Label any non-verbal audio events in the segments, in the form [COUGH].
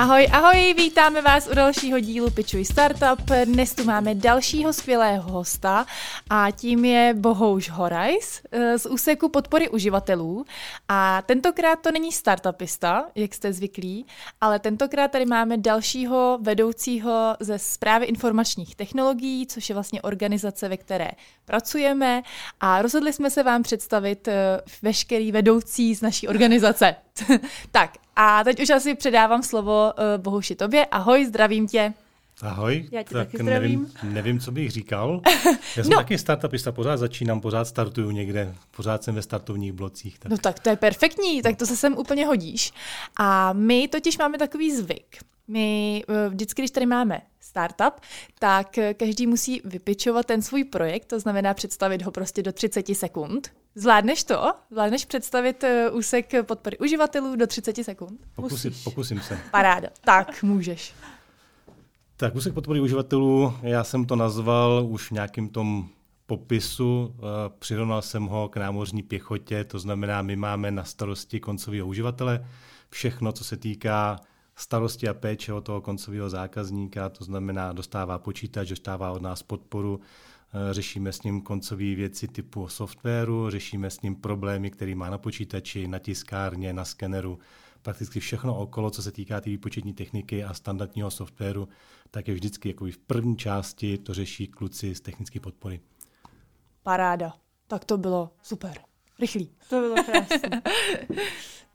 Ahoj, ahoj, vítáme vás u dalšího dílu Pitchuj Startup. Dnes tu máme dalšího skvělého hosta a tím je Bohouš Horajs eh, z úseku podpory uživatelů. A tentokrát to není startupista, jak jste zvyklí, ale tentokrát tady máme dalšího vedoucího ze zprávy informačních technologií, což je vlastně organizace, ve které pracujeme a rozhodli jsme se vám představit eh, veškerý vedoucí z naší organizace. [LAUGHS] tak a teď už asi předávám slovo uh, Bohuši tobě. Ahoj, zdravím tě. Ahoj, Já tě tak taky zdravím. Nevím, nevím, co bych říkal. [LAUGHS] Já jsem no. taky startupista, pořád začínám, pořád startuju někde, pořád jsem ve startovních blocích. Tak. No tak to je perfektní, tak to se sem úplně hodíš. A my totiž máme takový zvyk. My eh, vždycky, když tady máme startup, tak eh, každý musí vypičovat ten svůj projekt, to znamená představit ho prostě do 30 sekund. Zvládneš to? Zvládneš představit uh, úsek podpory uživatelů do 30 sekund? Pokusím, pokusím se. Paráda. Tak, můžeš. Tak úsek podpory uživatelů, já jsem to nazval už v nějakým tom popisu, přirovnal jsem ho k námořní pěchotě, to znamená, my máme na starosti koncového uživatele všechno, co se týká starosti a péče o toho koncového zákazníka, to znamená, dostává počítač, dostává od nás podporu, Eh, řešíme s ním koncové věci typu softwaru, řešíme s ním problémy, které má na počítači, na tiskárně, na skeneru, prakticky všechno okolo, co se týká té výpočetní techniky a standardního softwaru, tak je vždycky jako v první části to řeší kluci z technické podpory. Paráda. Tak to bylo super. Rychlý. To bylo krásné. [LAUGHS]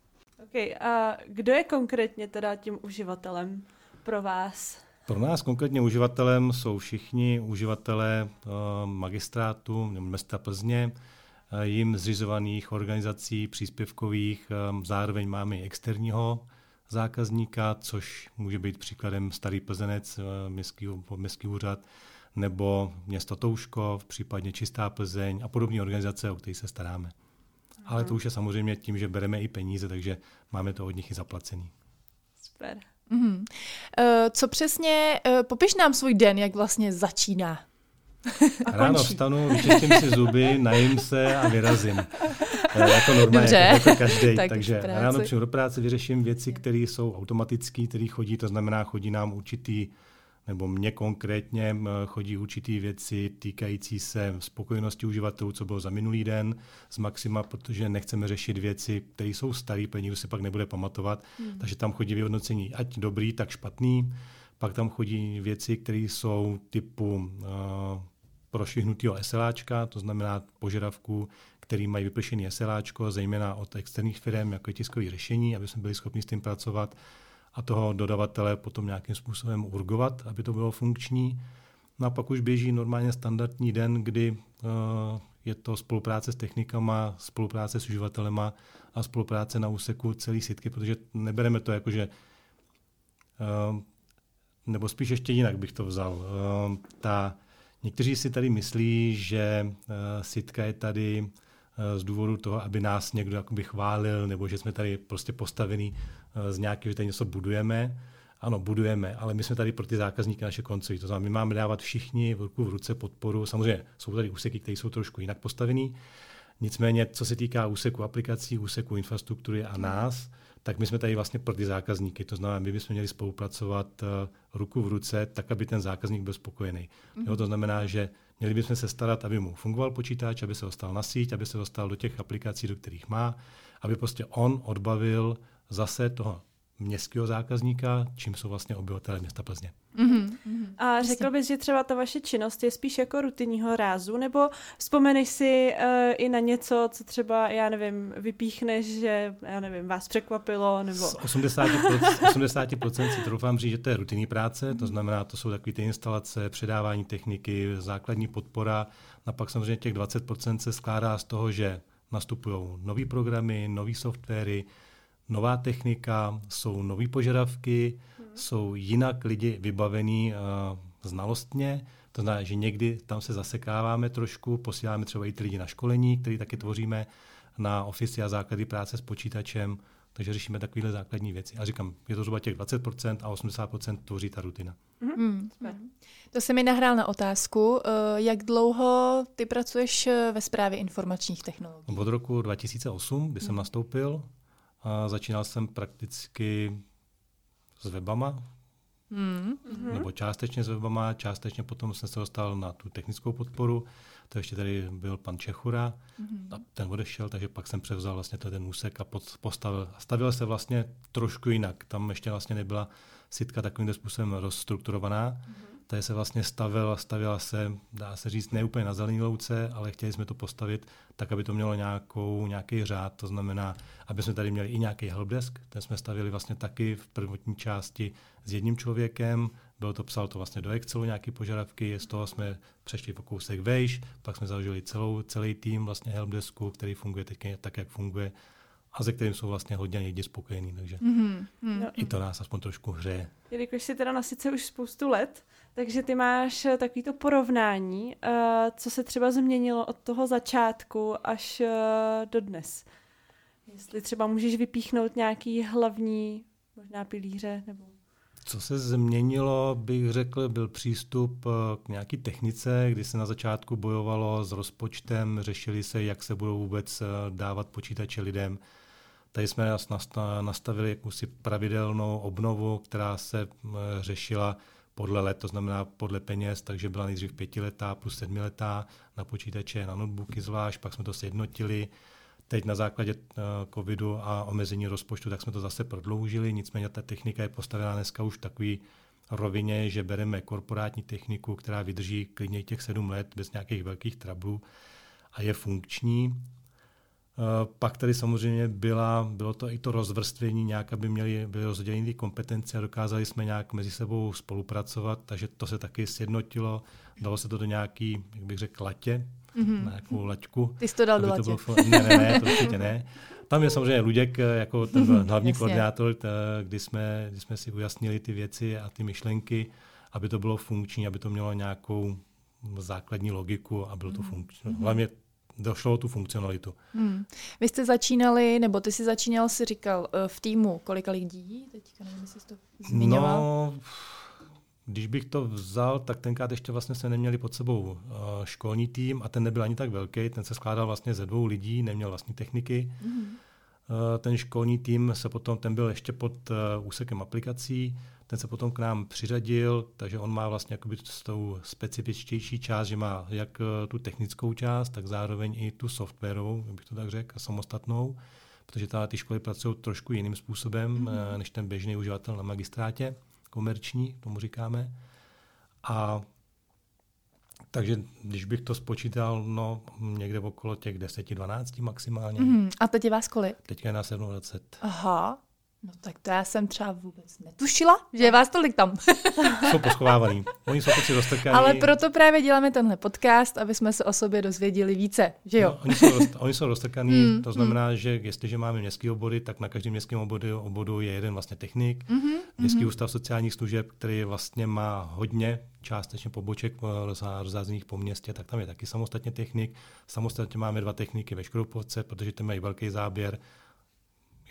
okay, a kdo je konkrétně teda tím uživatelem pro vás? Pro nás konkrétně uživatelem jsou všichni uživatelé uh, magistrátu města Plzně, uh, jim zřizovaných organizací příspěvkových, um, zároveň máme i externího zákazníka, což může být příkladem Starý Plzenec, městský, městský úřad, nebo město Touškov, případně Čistá Plzeň a podobné organizace, o které se staráme. Ale to už je samozřejmě tím, že bereme i peníze, takže máme to od nich i zaplacený. Super. Mm-hmm. Uh, co přesně, uh, popiš nám svůj den, jak vlastně začíná. a Ráno končí. vstanu, vyčistím si zuby, najím se a vyrazím. Uh, jako normálně, Dobře. jako, jako každý. [LAUGHS] tak Takže ráno přijdu do práce, vyřeším věci, které jsou automatické, které chodí, to znamená, chodí nám určitý nebo mně konkrétně chodí určitý věci týkající se spokojenosti uživatelů, co bylo za minulý den z Maxima, protože nechceme řešit věci, které jsou staré, protože nikdo se pak nebude pamatovat. Hmm. Takže tam chodí vyhodnocení ať dobrý, tak špatný. Pak tam chodí věci, které jsou typu uh, prošvihnutého SLAčka, to znamená požadavků, který mají vyplšený SLAčko, zejména od externích firm, jako je tiskové řešení, aby jsme byli schopni s tím pracovat a toho dodavatele potom nějakým způsobem urgovat, aby to bylo funkční. No a pak už běží normálně standardní den, kdy uh, je to spolupráce s technikama, spolupráce s uživatelema a spolupráce na úseku celý sitky, protože nebereme to jako, že uh, nebo spíš ještě jinak bych to vzal. Uh, ta, někteří si tady myslí, že uh, sitka je tady z důvodu toho, aby nás někdo chválil, nebo že jsme tady prostě postavení Eh, z nějakého, že tady něco budujeme. Ano, budujeme, ale my jsme tady pro ty zákazníky naše koncoví. To znamená, my máme dávat všichni v ruku v ruce podporu. Samozřejmě jsou tady úseky, které jsou trošku jinak postavený. Nicméně, co se týká úseku aplikací, úseku infrastruktury a nás, tak my jsme tady vlastně pro ty zákazníky. To znamená, my bychom měli spolupracovat uh, ruku v ruce, tak, aby ten zákazník byl spokojený. Mm-hmm. Jo, to znamená, že měli bychom se starat, aby mu fungoval počítač, aby se dostal na síť, aby se dostal do těch aplikací, do kterých má, aby prostě on odbavil zase toho městského zákazníka, čím jsou vlastně obyvatelé města Plzně. Mm-hmm. A řekl bys, že třeba ta vaše činnost je spíš jako rutinního rázu, nebo vzpomeneš si uh, i na něco, co třeba, já nevím, vypíchneš, že, já nevím, vás překvapilo, nebo... Z 80%, 80% si troufám říct, že to je rutinní práce, to znamená, to jsou takové ty instalace, předávání techniky, základní podpora, a pak samozřejmě těch 20% se skládá z toho, že nastupují nové programy, nové softwary, nová technika, jsou nové požadavky, hmm. jsou jinak lidi vybavení uh, znalostně, to znamená, že někdy tam se zasekáváme trošku, posíláme třeba i ty lidi na školení, který taky tvoříme na ofici a základy práce s počítačem, takže řešíme takovéhle základní věci. A říkám, je to zhruba těch 20% a 80% tvoří ta rutina. Mm, mm. To se mi nahrál na otázku. Eh, jak dlouho ty pracuješ eh, ve správě informačních technologií? Od roku 2008, kdy jsem nastoupil, a začínal jsem prakticky s webama, mm. nebo částečně s webama, částečně potom jsem se dostal na tu technickou podporu, to ještě tady byl pan Čechura, mm. a ten odešel, takže pak jsem převzal vlastně ten úsek a postavil. Stavil se vlastně trošku jinak, tam ještě vlastně nebyla sitka takovým způsobem rozstrukturovaná, mm tady se vlastně stavila, stavila se, dá se říct, ne úplně na zelený louce, ale chtěli jsme to postavit tak, aby to mělo nějakou, nějaký řád, to znamená, aby jsme tady měli i nějaký helpdesk, ten jsme stavili vlastně taky v prvotní části s jedním člověkem, bylo to, psal to vlastně do Excelu nějaké požadavky, z toho jsme přešli po kousek vejš, pak jsme založili celou, celý tým vlastně helpdesku, který funguje teď tak, jak funguje a ze kterým jsou vlastně hodně lidi spokojení, takže mm-hmm. i to nás aspoň trošku hřeje. Jelikož jsi teda na sice už spoustu let, takže ty máš eh, takovýto porovnání, uh, co se třeba změnilo od toho začátku až uh, do dnes. Jestli třeba můžeš vypíchnout nějaký hlavní možná pilíře nebo... Co se změnilo, bych řekl, byl přístup k nějaký technice, kdy se na začátku bojovalo s rozpočtem, řešili se, jak se budou vůbec dávat počítače lidem. Tady jsme nastavili jakousi pravidelnou obnovu, která se řešila podle let, to znamená podle peněz, takže byla nejdřív pětiletá plus sedmiletá na počítače, na notebooky zvlášť, pak jsme to sjednotili. Teď na základě uh, covidu a omezení rozpočtu, tak jsme to zase prodloužili, nicméně ta technika je postavená dneska už takový rovině, že bereme korporátní techniku, která vydrží klidně těch sedm let bez nějakých velkých trablů a je funkční. Eh, pak tady samozřejmě byla, bylo to i to rozvrstvení, nějak, aby měli, byly rozděleny ty kompetence a dokázali jsme nějak mezi sebou spolupracovat, takže to se taky sjednotilo, dalo se to do nějaký, jak bych řekl, latě, mm-hmm. na nějakou laťku. Ty jsi to dal do latě. To bylo, ne, ne, ne, to určitě ne. [LAUGHS] Tam je samozřejmě Luděk eh, jako ten mm-hmm, hlavní jasně. koordinátor, t, kdy jsme, kdy jsme si ujasnili ty věci a ty myšlenky, aby to bylo funkční, aby to mělo nějakou základní logiku a bylo to mm-hmm. funkční. Hlavně došlo tu funkcionalitu. Hmm. Vy jste začínali, nebo ty jsi začínal, si říkal, eh, v týmu kolika lidí? Teďka nevím, jestli jsi to zmiňoval. No, když bych to vzal, tak tenkrát ještě vlastně jsme neměli pod sebou eh, školní tým a ten nebyl ani tak velký, ten se skládal vlastně ze dvou lidí, neměl vlastní techniky. Hmm. Ten školní tým se potom, ten byl ještě pod úsekem aplikací, ten se potom k nám přiřadil, takže on má vlastně jakoby s tou specifičtější část, že má jak eh, tu technickou část, tak zároveň i tu softwarovou, bych to tak řekl, samostatnou, protože ta, ty školy pracují trošku jiným způsobem, mm-hmm. než ten běžný uživatel na magistrátě, komerční, tomu říkáme. A takže když bych to spočítal, no někde okolo těch 10-12 maximálně. Mm, a teď je vás kolik? Teďka je nás 27. Aha, No tak to já jsem třeba vůbec netušila, že je vás tolik tam. [LAUGHS] jsou poschovávaný. Oni jsou prostě roztrkaní. Ale proto právě děláme tenhle podcast, aby jsme se o sobě dozvěděli více, že jo? No, oni jsou, roz, oni jsou roztrkaní, mm, to znamená, mm. že jestliže máme městský obory, tak na každém městském oboru, oboru je jeden vlastně technik. Mm-hmm, městský mm-hmm. ústav sociálních služeb, který vlastně má hodně částečně poboček eh, rozházených po městě, tak tam je taky samostatně technik. Samostatně máme dva techniky ve Škroupovce, protože ty mají velký záběr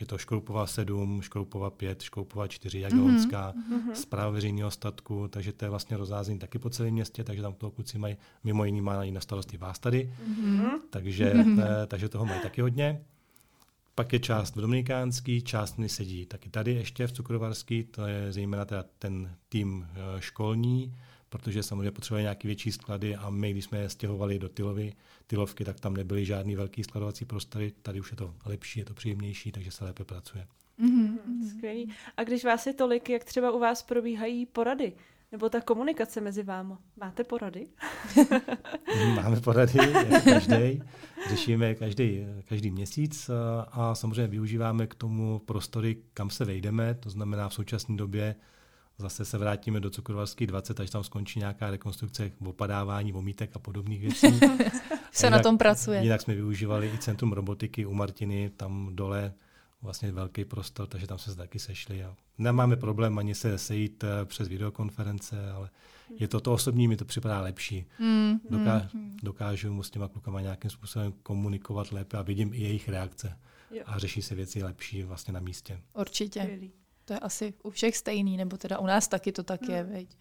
je to Škroupová 7, Škroupová 5, Škroupová 4, Jagiellonská, mm-hmm. zpráva veřejného statku, takže to je vlastně rozázení taky po celém městě, takže tam toho kluci mají, mimo jiný mají na starosti vás tady, mm-hmm. takže, mm-hmm. takže toho mají taky hodně. Pak je část v Dominikánský, část mi sedí taky tady ještě v Cukrovarský, to je zejména teda ten tým eh, školní, protože samozřejmě potřebuje nějaké větší sklady a my, když jsme je stěhovali do Tylovy, Tylovky, tak tam nebyly žádný velký skladovací prostory. Tady už je to lepší, je to příjemnější, takže se lépe pracuje. Mm-hmm. Skvělý. A když vás je tolik, jak třeba u vás probíhají porady? Nebo ta komunikace mezi vámi? Máte porady? [LAUGHS] Máme porady, jako každý. Řešíme každý, každý měsíc a samozřejmě využíváme k tomu prostory, kam se vejdeme. To znamená v současné době zase se vrátíme do Cukrovarský 20, až tam skončí nějaká rekonstrukce opadávání, vomítek a podobných věcí. [LAUGHS] se jinak, na tom pracuje. Jinak jsme využívali i Centrum robotiky u Martiny, tam dole vlastně velký prostor, takže tam se taky sešli. A nemáme problém ani se sejít eh, přes videokonference, ale je to to osobní, mi to připadá lepší. Mm, Doká, mm, dokážu s těma klukama nějakým způsobem komunikovat lépe a vidím i jejich reakce. Jo. A řeší se věci lepší vlastně na místě. Určitě. To je asi u všech stejný, nebo teda u nás taky to tak hmm. je, veď.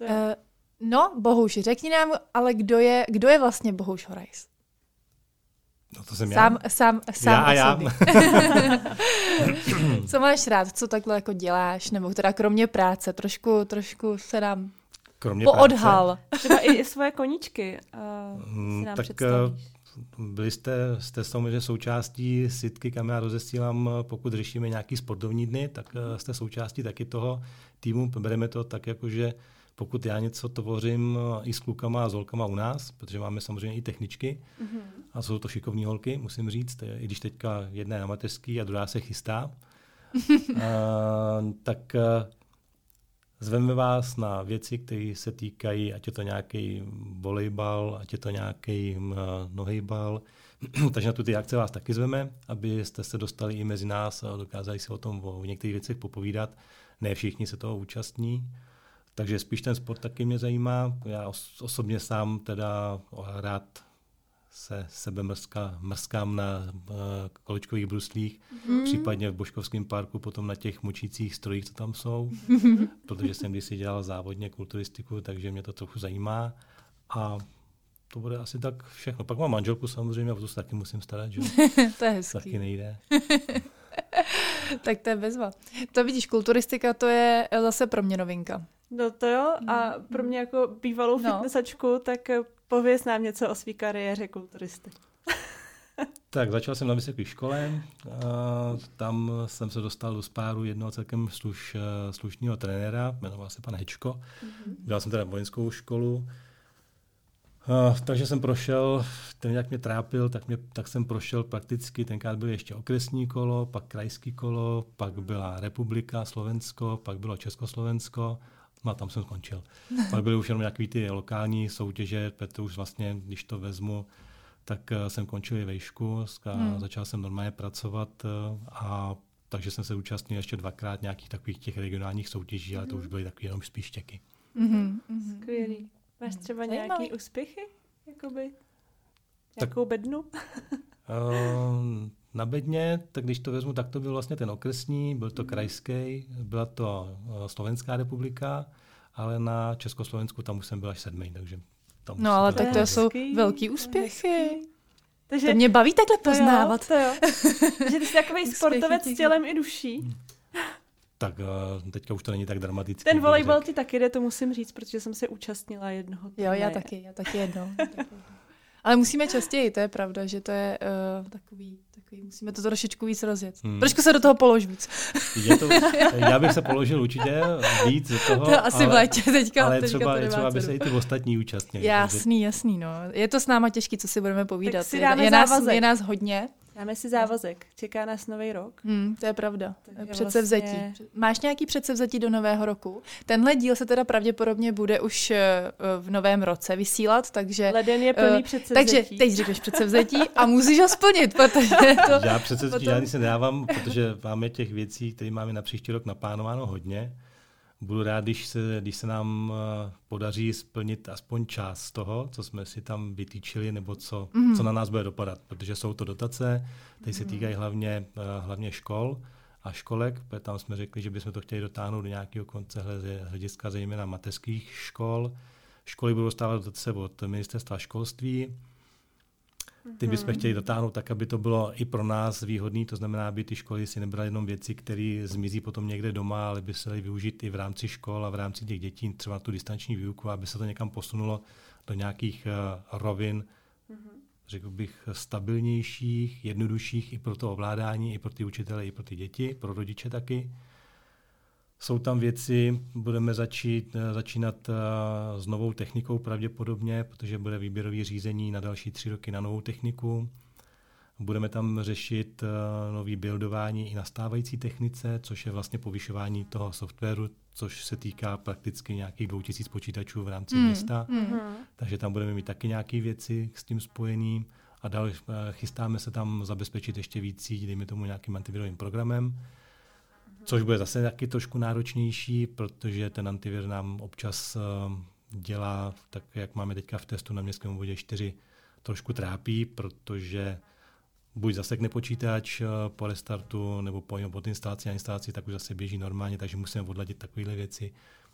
Je. Uh, no, Bohuš, řekni nám, ale kdo je, kdo je vlastně Bohuš Horajs? No to jsem sám, já. Sám, sám já a já. [LAUGHS] co máš rád, co takhle jako děláš, nebo teda kromě práce, trošku, trošku se nám kromě poodhal. Práce. Třeba i svoje koničky uh, tak představíš. Byli jste, jste samozřejmě součástí sitky, kam já rozesílám, pokud řešíme nějaký sportovní dny, tak jste součástí taky toho týmu. Bereme to tak, jako že pokud já něco tvořím i s klukama a s holkama u nás, protože máme samozřejmě i techničky mm-hmm. a jsou to šikovní holky, musím říct, i když teďka jedna je amatéřský a druhá se chystá, a, [LAUGHS] tak zveme vás na věci, které se týkají, ať je to nějaký volejbal, ať je to nějaký nohejbal, [CLEARS THROAT] takže na ty akce vás taky zveme, abyste se dostali i mezi nás a dokázali si o tom o některých věcech popovídat. Ne všichni se toho účastní, takže spíš ten sport taky mě zajímá. Já osobně sám teda rád se sebe mrska, mrskám na uh, kolečkových bruslích, mm. případně v Boškovském parku, potom na těch močících strojích, co tam jsou, [LAUGHS] protože jsem kdysi dělal závodně kulturistiku, takže mě to trochu zajímá. A to bude asi tak všechno. Pak mám manželku samozřejmě, a to se taky musím starat, že? [LAUGHS] to je hezký. Taky nejde. [LAUGHS] tak to je bezva. To vidíš, kulturistika to je zase pro mě novinka. No to jo, a mm. pro mě jako bývalou no. fitnessačku, tak pověz nám něco o své kariéře kulturisty. [LAUGHS] tak začal jsem na vysoké škole, tam jsem se dostal do spáru jednoho celkem sluš, slušného trenéra, jmenoval se pan Hečko. Mm-hmm. Dělal jsem teda vojenskou školu, Uh, takže jsem prošel, ten jak mě trápil, tak, mě, tak jsem prošel prakticky, tenkrát byl ještě okresní kolo, pak krajský kolo, pak byla republika, Slovensko, pak bylo Československo No a tam jsem skončil. [LAUGHS] Pak byly už jenom nějaké ty lokální soutěže, protože už vlastně, když to vezmu, tak uh, jsem končil i vejšku a hmm. začal jsem normálně pracovat uh, a takže jsem se účastnil ještě dvakrát nějakých takových těch regionálních soutěží, ale to už hmm. byly takové jenom spíš čeky. Mm-hmm. Skvělý. Máš třeba nějaké úspěchy? Jakoby? Nějakou bednu? uh, [LAUGHS] na bedně, tak když to vezmu, tak to byl vlastně ten okresní, byl to krajský, byla to Slovenská republika, ale na Československu tam už jsem byl až sedmý, takže tam No ale tak to hezký, jsou velký úspěchy. Takže to mě baví takhle poznávat. To jo, to [LAUGHS] jo. Takže ty jsi takový sportovec s tělem i duší. Tak uh, teďka už to není tak dramatické. Ten volejbal ti taky jde, to musím říct, protože jsem se účastnila jednoho. Jo, já taky, já taky jednou. [LAUGHS] Ale musíme častěji, to je pravda, že to je uh, takový, takový, musíme to trošičku víc rozjet. Hmm. Trošku se do toho polož víc. Je to, já bych se položil určitě víc do toho. To asi ale, v létě teďka. Ale teďka třeba, to třeba aby se i ty ostatní účastnili. Jasný, jasný, no. Je to s náma těžký, co si budeme povídat. Tak si dáme je, je, nás, je nás hodně. Dáme si závazek. Čeká nás nový rok. Hmm, to je pravda. Takže předsevzetí. Vlastně... Máš nějaký předsevzetí do nového roku? Tenhle díl se teda pravděpodobně bude už eh, v novém roce vysílat, takže... Leden je plný uh, předsevzetí. Takže teď řekneš předsevzetí a musíš ho splnit, protože [LAUGHS] to... Já předsevzetí potom... žádný se nedávám, protože máme těch věcí, které máme na příští rok naplánováno hodně. Budu rád, když se, když se nám eh, podaří splnit aspoň část z toho, co jsme si tam vytýčili, nebo co, mm-hmm. co na nás bude dopadat, protože jsou to dotace, které se mhm. týkají hlavně, eh, hlavně škol a školek, protože tam jsme řekli, že bychom to chtěli dotáhnout do nějakého konce hlediska zejména mateřských škol. Školy budou stávat dotace od ministerstva školství, ty bychom mhm. chtěli dotáhnout tak, aby to bylo i pro nás výhodné, to znamená, aby ty školy si nebraly jenom věci, které zmizí potom někde doma, ale by se daly využít i v rámci škol a v rámci těch dětí, třeba tu distanční výuku, aby se to někam posunulo do nějakých uh, rovin, mm-hmm. řekl bych, stabilnějších, jednodušších i pro to ovládání, i pro ty učitele, i pro ty děti, pro rodiče taky. Jsou tam věci, budeme začít, eh, začínat eh, s novou technikou pravděpodobně, protože bude výběrový řízení na další tři roky na novou techniku. Budeme tam řešit eh, nový buildování i na stávající technice, což je vlastně povyšování toho softwaru, což se týká prakticky nějakých 2000 počítačů v rámci mm. města. Mm. Takže tam budeme mít taky nějaké věci s tím spojený. A dál chystáme se tam zabezpečit ještě víc, dejme tomu nějakým antivirovým programem Což bude zase taky trošku náročnější, protože ten antivir nám občas eh, dělá, tak jak máme teďka v testu na městském obvodě 4, trošku trápí, protože buď zasekne počítač eh, po restartu, nebo po, po instalaci a instalaci, tak už zase běží normálně, takže musíme odladit takovéhle věci.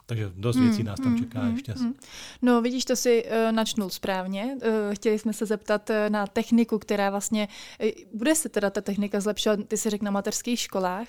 Takže dost věcí hmm, nás tam hmm, čeká hmm, ještě. Hmm. No vidíš, to si uh, načnul správně. Uh, chtěli jsme se zeptat uh, na techniku, která vlastně, uh, bude se teda ta technika zlepšovat, ty si řekl na mateřských školách,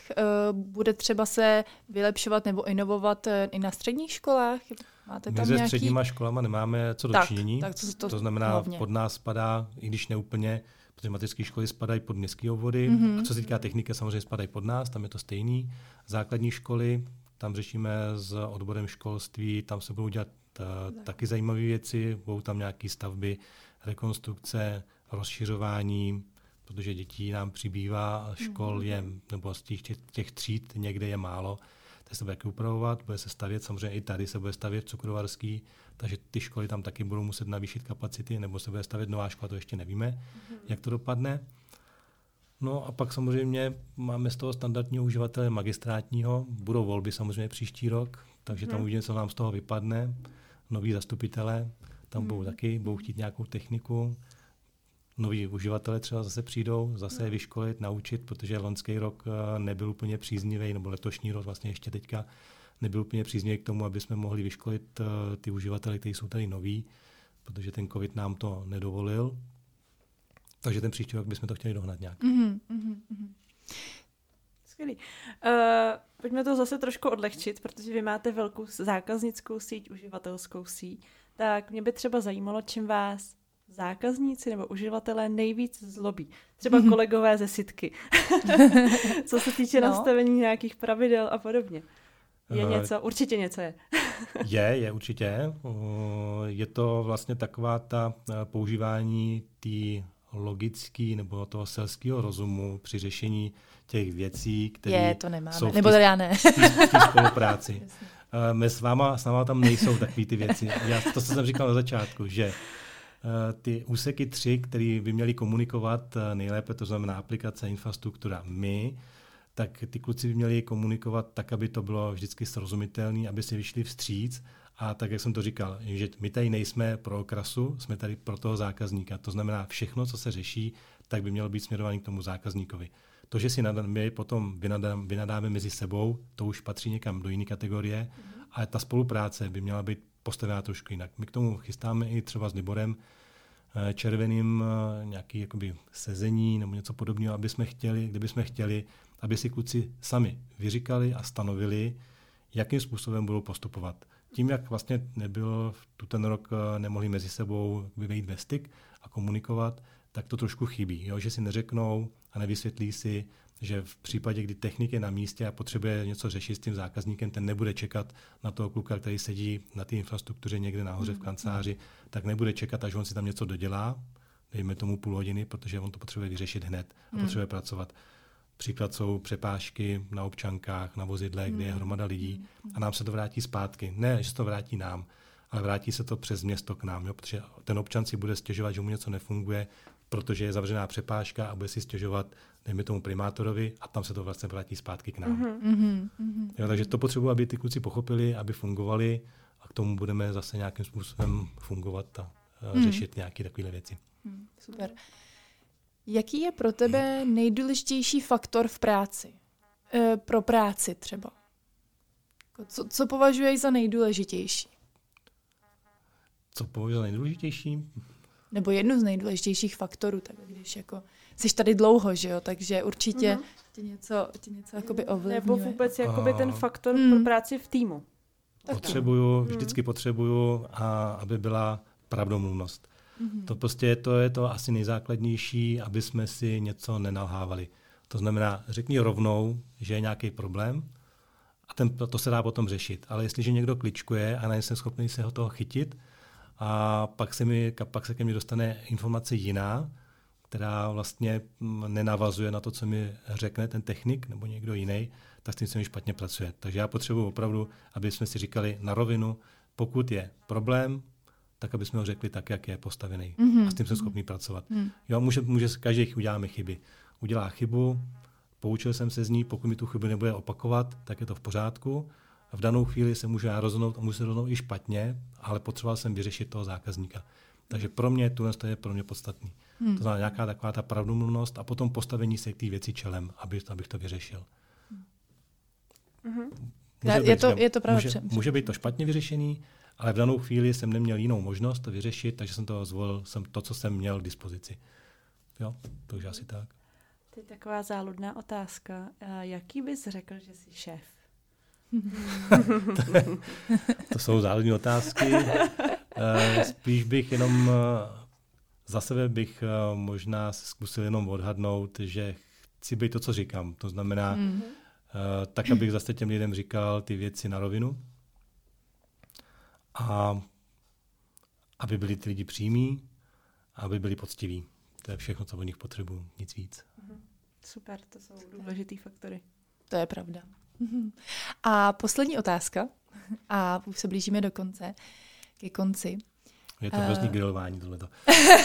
uh, bude třeba se vylepšovat nebo inovovat uh, i na středních školách? Máte tam My nějaký... se středníma školama nemáme co dočinění. Tak, tak to, to, to znamená, hlavně. pod nás spadá, i když neúplně, protože mateřské školy spadají pod městské obvody. Mm-hmm. A co se týká techniky, samozřejmě spadají pod nás, tam je to stejný. Základní školy, tam řešíme s odborem školství, tam se budou dělat uh, taky zajímavé věci, budou tam nějaké stavby, rekonstrukce, rozšiřování, protože dětí nám přibývá, a škol je, nebo z těch, těch tříd někde je málo, to se bude taky upravovat, bude se stavět, samozřejmě i tady se bude stavět cukrovarský, takže ty školy tam taky budou muset navýšit kapacity, nebo se bude stavět nová škola, to ještě nevíme, mm-hmm. jak to dopadne. No a pak samozřejmě máme z toho standardního uživatele magistrátního, budou volby samozřejmě příští rok, takže tam hmm. uvidíme, co nám z toho vypadne. Noví zastupitelé tam hmm. budou taky, budou chtít nějakou techniku. Noví uživatelé třeba zase přijdou, zase je mhm. vyškolit, naučit, protože loňský rok eh, nebyl úplně příznivý, nebo letošní rok vlastně ještě teďka nebyl úplně příznivý k tomu, aby jsme mohli vyškolit eh, ty uživatele, kteří jsou tady noví, protože ten covid nám to nedovolil. Takže ten příští rok bychom to chtěli dohnat nějak. Mm-hmm, mm-hmm. Skvělý. Uh, pojďme to zase trošku odlehčit, protože vy máte velkou zákaznickou síť, uživatelskou síť. Tak mě by třeba zajímalo, čím vás zákazníci nebo uživatelé nejvíc zlobí. Třeba kolegové ze sitky. [LAUGHS] Co se týče no. nastavení nějakých pravidel a podobně. Je uh, něco? Určitě něco je. [LAUGHS] je, je určitě. Je to vlastně taková ta eh, používání té logický nebo toho selského rozumu při řešení těch věcí, které Je, to nemáme. jsou v nebo já ne. v té spolupráci. [LAUGHS] Uh, my s váma, s váma tam nejsou takové ty věci. Já, to, co jsem říkal na začátku, že uh, ty úseky tři, které by měly komunikovat uh, nejlépe, to znamená aplikace, infrastruktura, my, tak ty kluci by měli komunikovat tak, aby to bylo vždycky srozumitelné, aby si vyšli vstříc a tak, jak jsem to říkal, že my tady nejsme pro okrasu, jsme tady pro toho zákazníka. To znamená, všechno, co se řeší, tak by mělo být směrované k tomu zákazníkovi. To, že si my potom vynadáme, vynadáme mezi sebou, to už patří někam do jiné kategorie, mm-hmm. ale ta spolupráce by měla být postavená trošku jinak. My k tomu chystáme i třeba s Liborem eh, červeným eh, nějaký jakoby sezení nebo něco podobného, aby jsme chtěli, kdyby jsme chtěli, aby si kluci sami vyříkali a stanovili, jakým způsobem budou postupovat tím, jak vlastně nebyl tu ten rok, eh, nemohli mezi sebou vyvejít ve styk a komunikovat, tak to trošku chybí. Jo? Že si neřeknou a nevysvětlí si, že v případě, kdy technik je na místě a potřebuje něco řešit s tím zákazníkem, ten nebude čekat na toho kluka, který sedí na té infrastruktuře někde nahoře v mm, kanceláři, tak nebude čekat, až on si tam něco dodělá, dejme tomu půl hodiny, protože on to potřebuje vyřešit hned a mm. potřebuje pracovat. Příklad jsou přepážky na občankách, na vozidle, kde je hmm. hromada lidí a nám se to vrátí zpátky. Ne, že se to vrátí nám, ale vrátí se to přes město k nám, jo? protože ten občan si bude stěžovat, že mu něco nefunguje, protože je zavřená přepážka a bude si stěžovat, dejme tomu primátorovi, a tam se to vlastně vrátí zpátky k nám. Mm-hmm. Jo, takže to potřebuji, aby ty kluci pochopili, aby fungovali a k tomu budeme zase nějakým způsobem fungovat a mm. řešit nějaké takové věci. Mm, super. Jaký je pro tebe nejdůležitější faktor v práci? E, pro práci třeba. Co, co považuješ za nejdůležitější? Co považuji za nejdůležitější? Nebo jednu z nejdůležitějších faktorů, tak když jako jsi tady dlouho, že jo, takže určitě mm-hmm. tě něco, tě něco jakoby ovlivňuje. Nebo vůbec jakoby ten faktor mm. pro práci v týmu. Potřebuju, vždycky potřebuju, a aby byla pravdomluvnost. Mm-hmm. To prostě to je to asi nejzákladnější, aby jsme si něco nenalhávali. To znamená, řekni rovnou, že je nějaký problém a ten, to se dá potom řešit. Ale jestliže někdo kličkuje a nejsem schopný se ho toho chytit a pak se, mi, pak se ke mně dostane informace jiná, která vlastně nenavazuje na to, co mi řekne ten technik nebo někdo jiný, tak s tím se mi špatně pracuje. Takže já potřebuji opravdu, aby jsme si říkali na rovinu, pokud je problém, tak aby jsme ho řekli tak, jak je postavený. Mm-hmm. A s tím jsme schopni pracovat. Mm. Jo, může, může, každý uděláme chyby. Udělá chybu, poučil jsem se z ní, pokud mi tu chybu nebude opakovat, tak je to v pořádku. V danou chvíli se může rozhodnout a může se rozhodnout i špatně, ale potřeboval jsem vyřešit toho zákazníka. Takže pro mě tohle je pro mě podstatný. Hmm. To znamená nějaká taková ta pravdomluvnost a potom postavení se k té věci čelem, aby, abych to vyřešil. Hmm. Může je, být, to, je to právě může, může být to špatně vyřešený, ale v danou chvíli jsem neměl jinou možnost to vyřešit, takže jsem to zvolil jsem to, co jsem měl k dispozici. Jo, takže asi tak. To je taková záludná otázka. Jaký bys řekl, že jsi šéf? [LAUGHS] to jsou záludné otázky. Eh, spíš bych jenom eh, za sebe bych eh, možná zkusil jenom odhadnout, že chci být to, co říkám. To znamená, mm-hmm. tak, abych zase těm lidem říkal ty věci na rovinu a aby byli ty lidi přímí, aby byli poctiví. To je všechno, co od nich potřebuju, nic víc. Mhm. Super, to jsou důležitý faktory. To je pravda. [LAUGHS] A poslední otázka, a už se blížíme do konce, ke konci. Je to hrozný uh... grilování tohleto.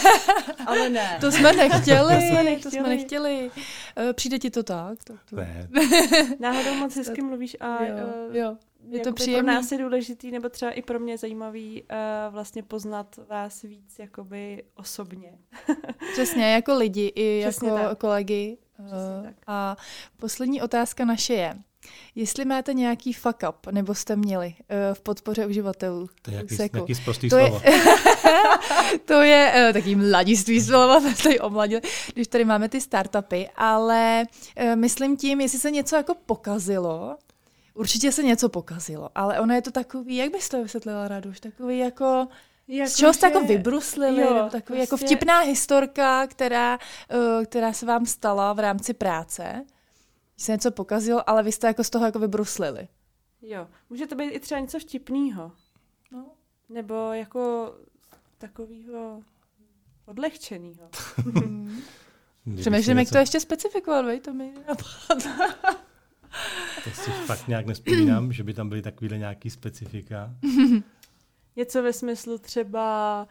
[LAUGHS] Ale ne. To jsme nechtěli. to jsme nechtěli. To jsme nechtěli. Uh, přijde ti to tak? To, to... Ne. [LAUGHS] Náhodou moc hezky mluvíš a jo, uh, jo. Je to příjemný. Pro nás je důležitý, nebo třeba i pro mě zajímavý uh, vlastně poznat vás víc jakoby osobně. [LAUGHS] Přesně, jako lidi i Přesně jako tak. kolegy. Uh, a poslední otázka naše je, Jestli máte nějaký fuck up, nebo jste měli uh, v podpoře uživatelů. To je jaký, jaký to slovo. Je, to je uh, [LAUGHS] taký mladiství slovo, [LAUGHS] tady omladil, když tady máme ty startupy, ale uh, myslím tím, jestli se něco jako pokazilo, určitě se něco pokazilo, ale ono je to takový, jak bys to vysvětlila, Raduš, takový jako... Jako z čeho jste jako vybruslili, jo, takový jako prostě... jako vtipná historka, která, uh, která se vám stala v rámci práce se něco pokazilo, ale vy jste jako z toho jako vybruslili. Jo, může to být i třeba něco vtipného. No. Nebo jako takového odlehčeného. [LAUGHS] Přemýšlím, jak to ještě specifikovat, vej, to mi To si fakt nějak nespomínám, že by tam byly takovýhle nějaký specifika. [LAUGHS] Něco ve smyslu třeba,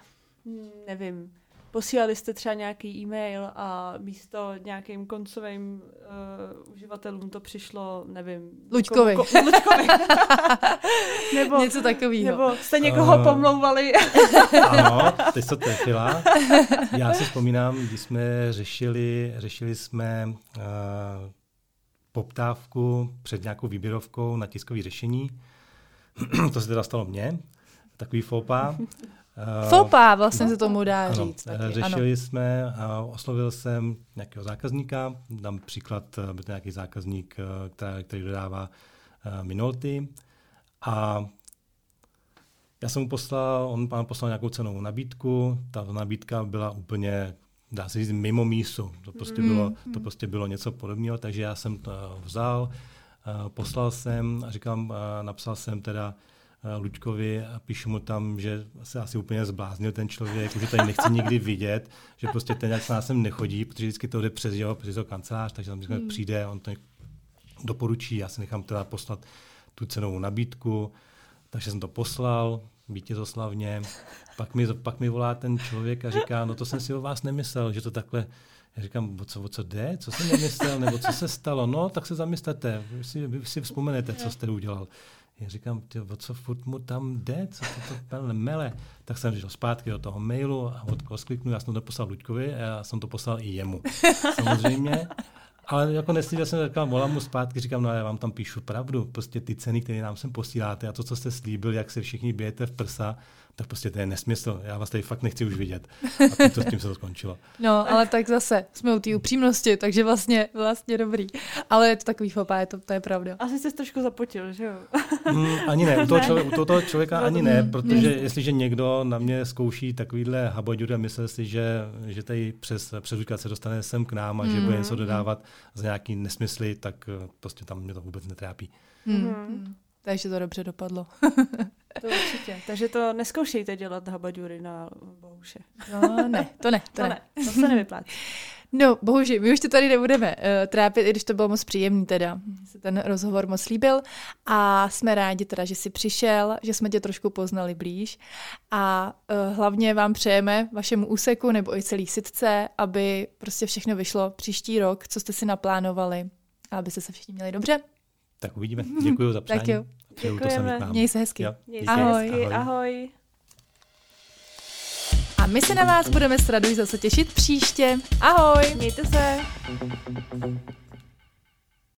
nevím, posílali jste třeba nějaký e-mail a místo nějakým koncovým uh, uživatelům to přišlo, nevím... Luďkovi. Ko, Luďkovi. [LAUGHS] nebo, Něco takového. Nebo jste někoho uh, pomlouvali. [LAUGHS] ano, ty to trefila. Já si vzpomínám, když jsme řešili, řešili jsme uh, poptávku před nějakou výběrovkou na tiskové řešení. [CLEARS THROAT] to se teda stalo mně, takový fopa. [LAUGHS] Fopa vlastně se tomu dá ano, říct. Taky. Řešili ano. jsme, oslovil jsem nějakého zákazníka, dám příklad, uh, nějaký zákazník, uh, který, který dodává uh, Minolty a já jsem mu poslal, on pán poslal nějakou cenovou nabídku, ta nabídka byla úplně, dá se říct, mimo mísu. To prostě, mm. bylo, to prostě bylo něco podobného, takže já jsem to vzal, uh, poslal jsem a říkám, uh, napsal jsem teda Eh, Luďkovi a píšu mu tam, že se asi úplně zbláznil ten člověk, že tady nechci nikdy vidět, že prostě ten jak se nás sem nechodí, protože vždycky to jde přes jeho, přes jeho kancelář, takže tam hmm. přijde, on to doporučí, já si nechám teda poslat tu cenovou nabídku, takže jsem to poslal, vítězoslavně, pak mi, pak mi volá ten člověk a říká, no to jsem si o vás nemyslel, že to takhle já říkám, o co, o co jde? Co jsem nemyslel? Nebo co se stalo? No, tak se zamyslete. Vy si, vy si vzpomenete, co jste udělal. Já říkám, ty, o co furt mu tam jde, co to, to mele. Tak jsem šel zpátky do toho mailu a odkliknu, já jsem to poslal Luďkovi a já jsem to poslal i jemu. Samozřejmě. Ale jako neslíbil jsem, říkal, volám mu zpátky, říkám, no já vám tam píšu pravdu, prostě ty ceny, které nám sem posíláte a to, co jste slíbil, jak se všichni bijete v prsa, tak prostě to je nesmysl. Já vás tady fakt nechci už vidět. A to s tím se to skončilo. [LAUGHS] No, ale tak zase jsme u té upřímnosti, takže vlastně, vlastně dobrý. Ale je to takový fopá, je to, to je pravda. Asi jsi trošku zapotil, že jo? Mm, ani ne, u toho, člověka, u toho člověka ani ne, protože jestliže někdo na mě zkouší takovýhle haboďury a myslí si, že, že tady přes, přes se dostane sem k nám a že bude něco mm, mm. dodávat za nějaký nesmysly, tak eh, prostě tam mě to vůbec netrápí. Mm. Mm. Takže to dobře dopadlo. [LAUGHS] to určitě. Takže to neskoušejte dělat habaďury na Bohuše. No ne, to ne. To, to ne. ne. To se nevyplatí. No, bohužel, my už to tady nebudeme uh, trápit, i když to bylo moc příjemný teda. Se ten rozhovor moc líbil a jsme rádi teda, že jsi přišel, že jsme tě trošku poznali blíž a uh, hlavně vám přejeme vašemu úseku nebo i celý sitce, aby prostě všechno vyšlo příští rok, co jste si naplánovali a abyste se všichni měli dobře. Tak uvidíme. Děkuji za přání. tak jo. Děkujeme. Měj se hezky. Jo. Měj se ahoj. Hezky. ahoj. A my se na vás budeme s Raduj zase těšit příště. Ahoj. Mějte se.